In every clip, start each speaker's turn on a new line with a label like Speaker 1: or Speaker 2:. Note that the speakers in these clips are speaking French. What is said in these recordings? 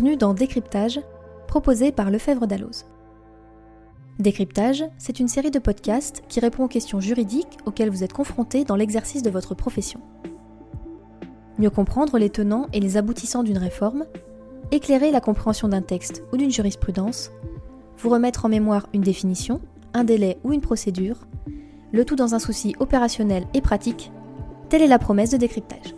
Speaker 1: Bienvenue dans Décryptage, proposé par Lefebvre Dalloz. Décryptage, c'est une série de podcasts qui répond aux questions juridiques auxquelles vous êtes confrontés dans l'exercice de votre profession. Mieux comprendre les tenants et les aboutissants d'une réforme, éclairer la compréhension d'un texte ou d'une jurisprudence, vous remettre en mémoire une définition, un délai ou une procédure, le tout dans un souci opérationnel et pratique, telle est la promesse de décryptage.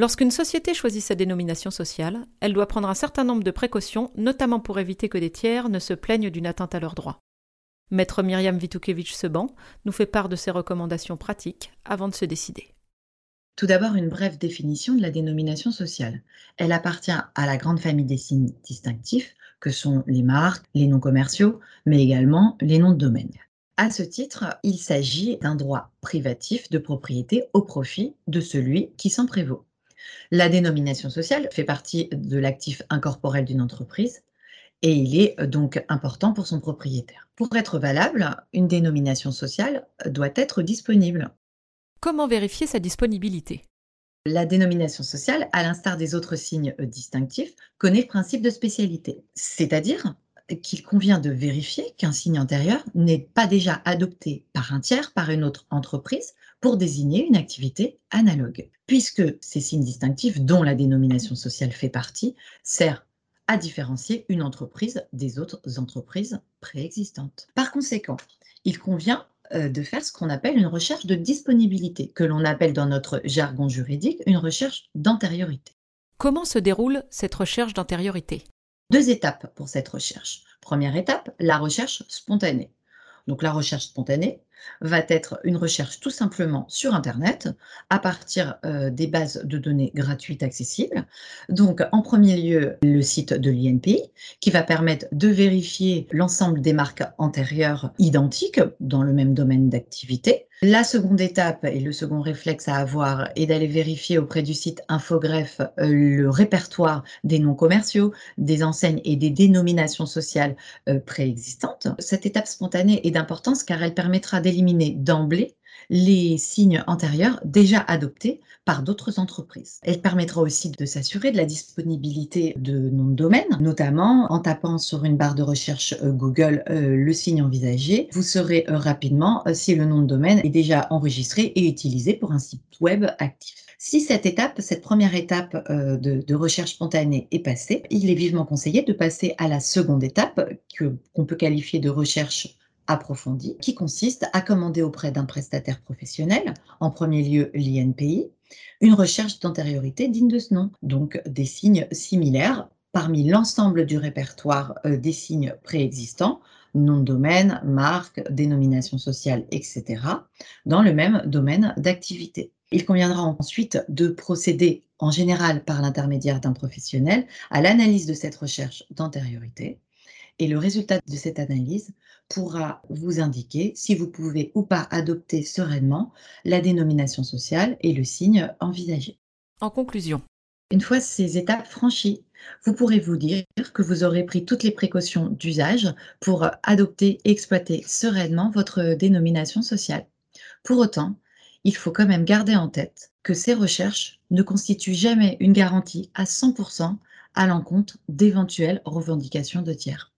Speaker 2: Lorsqu'une société choisit sa dénomination sociale, elle doit prendre un certain nombre de précautions, notamment pour éviter que des tiers ne se plaignent d'une atteinte à leurs droits. Maître Myriam Vitukevich-Seban nous fait part de ses recommandations pratiques avant de se décider.
Speaker 3: Tout d'abord, une brève définition de la dénomination sociale. Elle appartient à la grande famille des signes distinctifs que sont les marques, les noms commerciaux, mais également les noms de domaine. À ce titre, il s'agit d'un droit privatif de propriété au profit de celui qui s'en prévaut. La dénomination sociale fait partie de l'actif incorporel d'une entreprise et il est donc important pour son propriétaire. Pour être valable, une dénomination sociale doit être disponible.
Speaker 2: Comment vérifier sa disponibilité?
Speaker 3: La dénomination sociale, à l'instar des autres signes distinctifs, connaît le principe de spécialité, c'est-à-dire qu'il convient de vérifier qu'un signe antérieur n'est pas déjà adopté par un tiers, par une autre entreprise, pour désigner une activité analogue, puisque ces signes distinctifs, dont la dénomination sociale fait partie, servent à différencier une entreprise des autres entreprises préexistantes. Par conséquent, il convient euh, de faire ce qu'on appelle une recherche de disponibilité, que l'on appelle dans notre jargon juridique une recherche d'antériorité.
Speaker 2: Comment se déroule cette recherche d'antériorité?
Speaker 3: Deux étapes pour cette recherche. Première étape, la recherche spontanée. Donc la recherche spontanée va être une recherche tout simplement sur Internet à partir euh, des bases de données gratuites accessibles. Donc en premier lieu, le site de l'INPI qui va permettre de vérifier l'ensemble des marques antérieures identiques dans le même domaine d'activité. La seconde étape et le second réflexe à avoir est d'aller vérifier auprès du site Infogreffe euh, le répertoire des noms commerciaux, des enseignes et des dénominations sociales euh, préexistantes. Cette étape spontanée est d'importance car elle permettra d'éliminer d'emblée les signes antérieurs déjà adoptés par d'autres entreprises. Elle permettra aussi de s'assurer de la disponibilité de noms de domaine, notamment en tapant sur une barre de recherche euh, Google euh, le signe envisagé. Vous saurez euh, rapidement si le nom de domaine est déjà enregistré et utilisé pour un site web actif. Si cette étape, cette première étape de, de, recherche spontanée est passée, il est vivement conseillé de passer à la seconde étape, qu'on peut qualifier de recherche approfondie qui consiste à commander auprès d'un prestataire professionnel, en premier lieu l'INPI, une recherche d'antériorité digne de ce nom, donc des signes similaires parmi l'ensemble du répertoire euh, des signes préexistants, nom de domaine, marque, dénomination sociale, etc., dans le même domaine d'activité. Il conviendra ensuite de procéder en général par l'intermédiaire d'un professionnel à l'analyse de cette recherche d'antériorité et le résultat de cette analyse pourra vous indiquer si vous pouvez ou pas adopter sereinement la dénomination sociale et le signe envisagé.
Speaker 2: En conclusion,
Speaker 3: une fois ces étapes franchies, vous pourrez vous dire que vous aurez pris toutes les précautions d'usage pour adopter et exploiter sereinement votre dénomination sociale. Pour autant, il faut quand même garder en tête que ces recherches ne constituent jamais une garantie à 100% à l'encontre d'éventuelles revendications de tiers.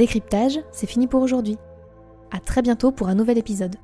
Speaker 1: Décryptage, c'est fini pour aujourd'hui. À très bientôt pour un nouvel épisode.